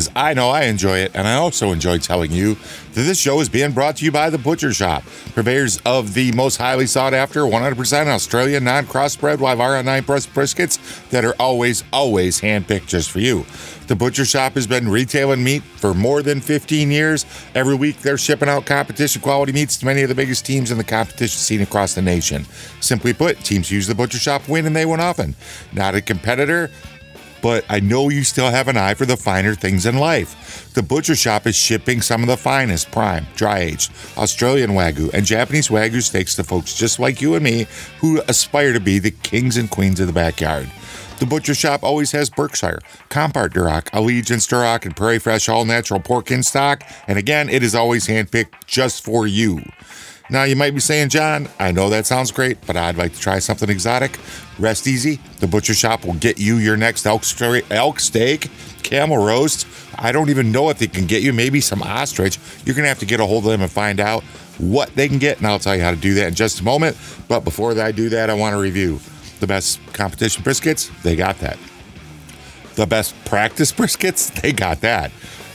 because I know I enjoy it, and I also enjoy telling you that this show is being brought to you by The Butcher Shop, purveyors of the most highly sought after 100% Australian non crossbred Wylarah 9 Plus briskets that are always, always handpicked just for you. The Butcher Shop has been retailing meat for more than 15 years. Every week, they're shipping out competition quality meats to many of the biggest teams in the competition scene across the nation. Simply put, teams use the Butcher Shop win and they win often. Not a competitor, but I know you still have an eye for the finer things in life. The Butcher Shop is shipping some of the finest prime, dry aged, Australian Wagyu, and Japanese Wagyu steaks to folks just like you and me who aspire to be the kings and queens of the backyard. The Butcher Shop always has Berkshire, Compart Duroc, Allegiance Duroc, and Prairie Fresh all natural pork in stock. And again, it is always handpicked just for you. Now, you might be saying, John, I know that sounds great, but I'd like to try something exotic. Rest easy. The Butcher Shop will get you your next elk, stra- elk steak, camel roast. I don't even know if they can get you maybe some ostrich. You're going to have to get a hold of them and find out what they can get, and I'll tell you how to do that in just a moment. But before I do that, I want to review the best competition briskets. They got that. The best practice briskets. They got that.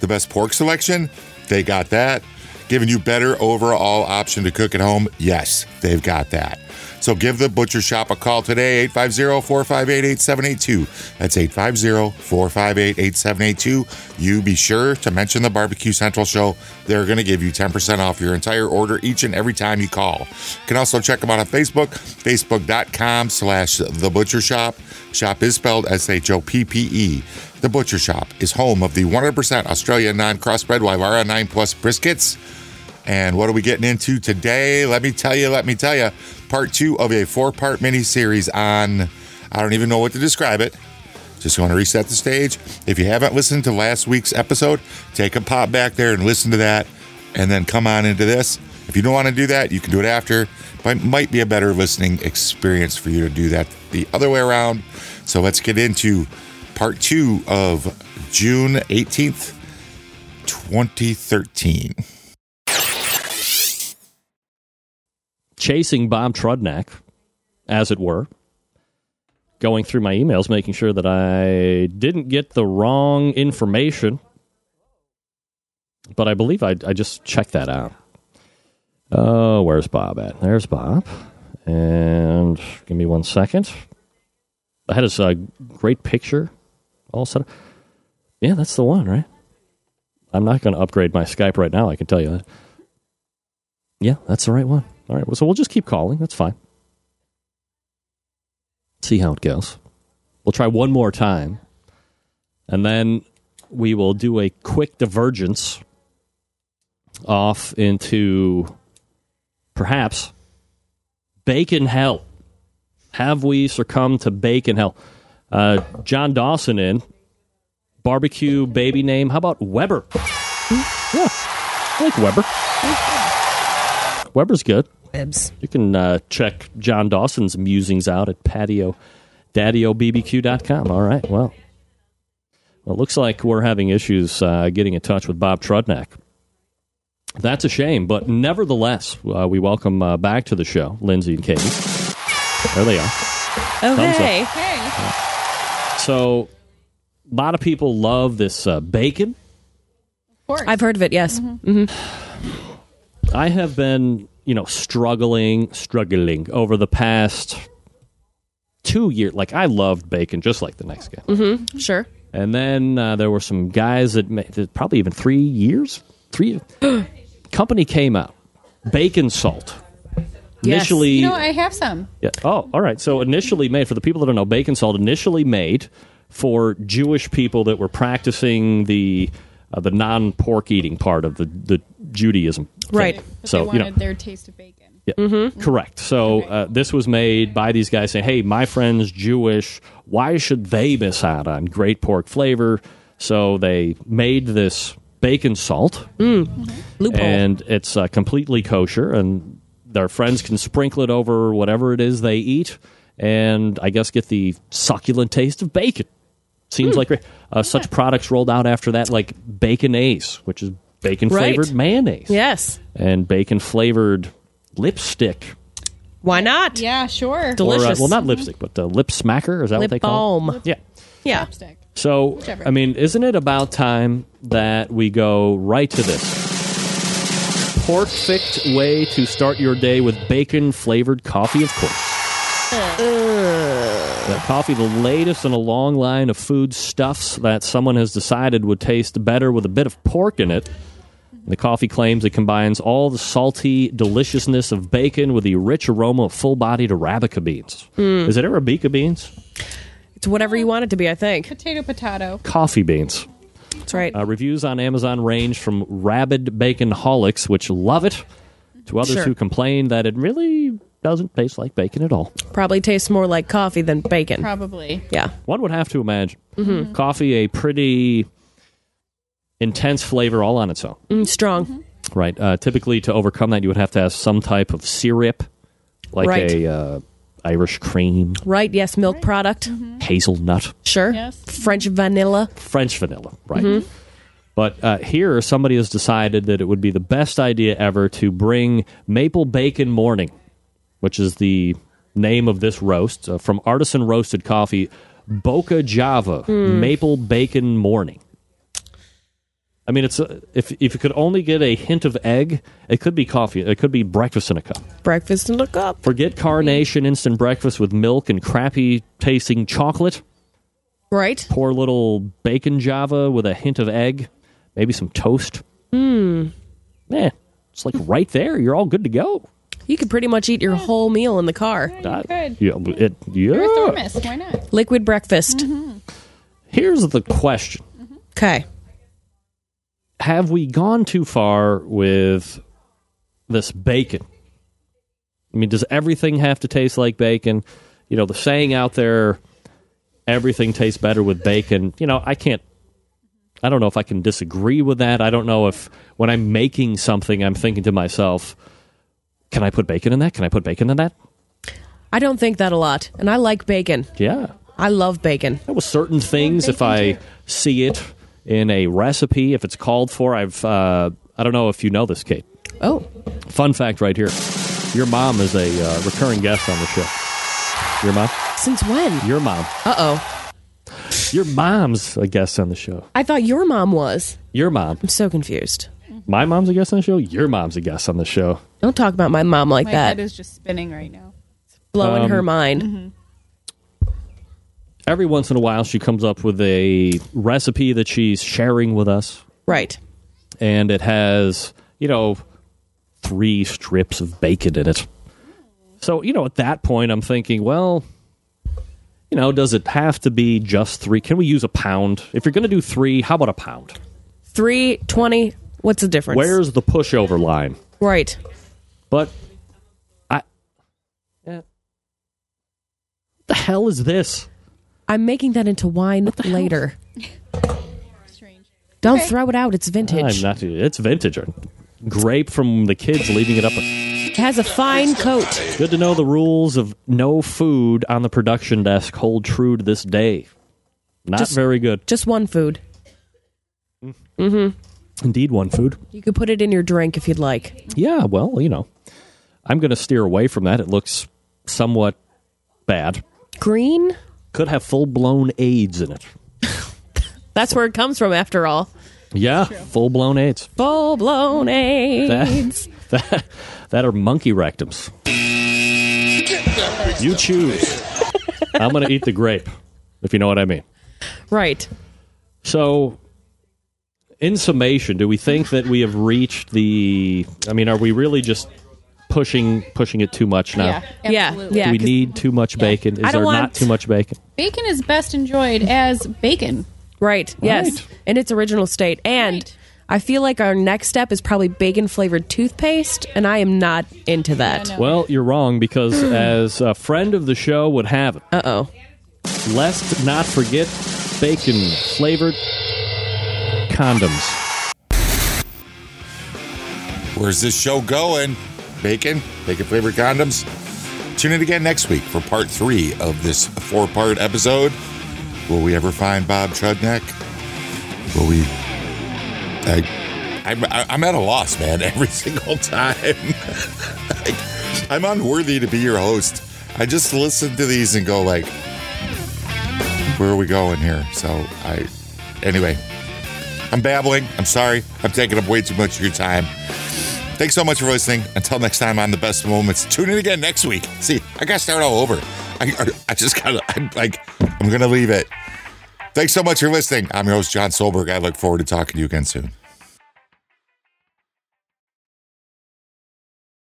The best pork selection. They got that giving you better overall option to cook at home? Yes, they've got that. So give the butcher shop a call today, 850-458-8782. That's 850-458-8782. You be sure to mention the Barbecue Central show. They're going to give you 10% off your entire order each and every time you call. You can also check them out on Facebook, facebook.com slash the butcher shop. Shop is spelled S-H-O-P-P-E. The Butcher Shop is home of the 100% Australian non-crossbred Wylarah 9 Plus briskets. And what are we getting into today? Let me tell you, let me tell you. Part two of a four part mini series on, I don't even know what to describe it. Just want to reset the stage. If you haven't listened to last week's episode, take a pop back there and listen to that, and then come on into this. If you don't want to do that, you can do it after. But it might be a better listening experience for you to do that the other way around. So let's get into part two of June 18th, 2013. Chasing Bob Trudnak, as it were, going through my emails, making sure that I didn't get the wrong information. But I believe I, I just checked that out. Oh, where's Bob at? There's Bob. And give me one second. I had his uh, great picture all set up. Yeah, that's the one, right? I'm not going to upgrade my Skype right now, I can tell you that. Yeah, that's the right one. All right, well, so we'll just keep calling. That's fine. See how it goes. We'll try one more time, and then we will do a quick divergence off into perhaps bacon hell. Have we succumbed to bacon hell? Uh, John Dawson in barbecue baby name. How about Weber? Yeah, I like Weber. Weber's good. Bibs. You can uh, check John Dawson's musings out at patio daddioBBQ.com. All right. Well, well, it looks like we're having issues uh, getting in touch with Bob Trudnak. That's a shame, but nevertheless, uh, we welcome uh, back to the show Lindsay and Katie. There they are. Oh, Thumbs up. hey. Hey. So, a lot of people love this uh, bacon. I've heard of it, yes. I have been, you know, struggling, struggling over the past two years. Like, I loved bacon just like the next guy. Mm-hmm. Sure. And then uh, there were some guys that made probably even three years. Three company came out, bacon salt. Initially, You know, I have some. yeah. Oh, all right. So initially made for the people that don't know, bacon salt initially made for Jewish people that were practicing the uh, the non pork eating part of the the Judaism. Right. But So they you wanted know, their taste of bacon. yeah, correct. So Okay. uh, this was made by these guys saying, "Hey, my friend's Jewish. Why should they miss out on great pork flavor?" So they made this bacon salt, Loophole. and it's uh, completely kosher, and their friends can sprinkle it over whatever it is they eat, and I guess get the succulent taste of bacon. Seems like great. Uh, such products rolled out after that, like Baconnaise, which is bacon flavored Right. mayonnaise, yes. and bacon flavored lipstick. Why not? Yeah, sure. Delicious. Or, uh, well, not lipstick, but the lip smacker. Is that what they call? balm. it? Yeah. Yeah. Chapstick. So, Whichever. I mean, isn't it about time that we go right to this? Perfect way to start your day with bacon flavored coffee, of course. That coffee, the latest in a long line of food stuffs that someone has decided would taste better with a bit of pork in it. The coffee claims it combines all the salty deliciousness of bacon with the rich aroma of full bodied Arabica beans. Is it Arabica beans? It's whatever you want it to be, I think. Potato, potato. Coffee beans. That's right. Uh, reviews on Amazon range from rabid bacon holics, which love it, to others Sure. who complain that it really doesn't taste like bacon at all. Probably tastes more like coffee than bacon. Probably. Yeah. One would have to imagine. Coffee, a pretty intense flavor all on its own. Mm, strong. Right. Uh, typically, to overcome that, you would have to have some type of syrup, like Right. a uh, Irish cream, Right. Yes. Milk product. hazelnut, Sure. Yes. French vanilla. French vanilla. Right. But uh, here, somebody has decided that it would be the best idea ever to bring maple bacon morning, which is the name of this roast uh, from artisan roasted coffee, Boca Java maple bacon morning. I mean, it's uh, if if you could only get a hint of egg, it could be coffee. It could be breakfast in a cup. Breakfast and look up. Forget carnation instant breakfast with milk and crappy tasting chocolate. Right. Pour a little bacon Java with a hint of egg, maybe some toast. Hmm. Yeah, it's like right there. You're all good to go. You could pretty much eat your whole meal in the car. Uh, could. Yeah, it, Or a yeah. thermos. Why not? Liquid breakfast. Here's the question: Okay. Have we gone too far with this bacon? I mean, does everything have to taste like bacon? You know, the saying out there, everything tastes better with bacon. You know, I can't. I don't know if I can disagree with that. I don't know if when I'm making something, I'm thinking to myself, "Can I put bacon in that? Can I put bacon in that?" I don't think that a lot. And I like bacon. Yeah, I love bacon. With certain things, if I see it in a recipe, if it's called for, I've. Uh, I don't know if you know this, Kate. Oh. Fun fact right here. Your mom is a uh, recurring guest on the show. Your mom? Since when? Your mom. Uh oh. Your mom's a guest on the show. I thought your mom was. Your mom. I'm so confused. My mom's a guest on the show. Your mom's a guest on the show. Don't talk about my mom like My that. head is just spinning right now. It's Blowing Um, her mind. Every once in a while, she comes up with a recipe that she's sharing with us, Right. and it has, you know, three strips of bacon in it. So, you know, at that point, I'm thinking, well, you know, does it have to be just three? Can we use a pound? If you're going to do three, how about a pound? Three twenty. What's the difference? Where's the pushover line? right? But I, yeah. what the hell is this? I'm making that into wine later. Don't Okay. throw it out. It's vintage. I'm not. It's vintage. Grape from the kids leaving it up. it has a fine coat. Good to know the rules of no food on the production desk hold true to this day. Not Just- very good. Just one food. Mhm. Indeed, one food. You could put it in your drink if you'd like. Yeah, well, you know, I'm going to steer away from that. It looks somewhat bad. Green? Could have full blown AIDS in it. That's where it comes from, after all. Yeah, full blown AIDS. Full blown AIDS. That, that, that are monkey rectums. You choose. I'm going to eat the grape, if you know what I mean. Right. So, in summation, do we think that we have reached the? I mean, are we really just pushing pushing it too much now? Yeah. Yeah, Absolutely. yeah. Do we 'cause- need too much bacon? Is I don't there want- not too much bacon? Bacon is best enjoyed as bacon. Right. Yes. Right. In its original state. And Right. I feel like our next step is probably bacon flavored toothpaste, and I am not into that. Yeah, no. Well, you're wrong because, as a friend of the show would have it, Uh oh. let's not forget bacon flavored condoms. Where's this show going? Bacon? Bacon flavored condoms? Tune in again next week for part three of this four part episode. Will we ever find Bob Trudnak? Will we? I, I, I'm at a loss, man, every single time. I'm unworthy to be your host. I just listen to these and go like, where are we going here? So I, anyway, I'm babbling. I'm sorry. I'm taking up way too much of your time. Thanks so much for listening. Until next time on the best moments. Tune in again next week. See, I gotta start all over. I, I just gotta. I'm like, I'm gonna leave it. Thanks so much for listening. I'm your host Jon Solberg. I look forward to talking to you again soon.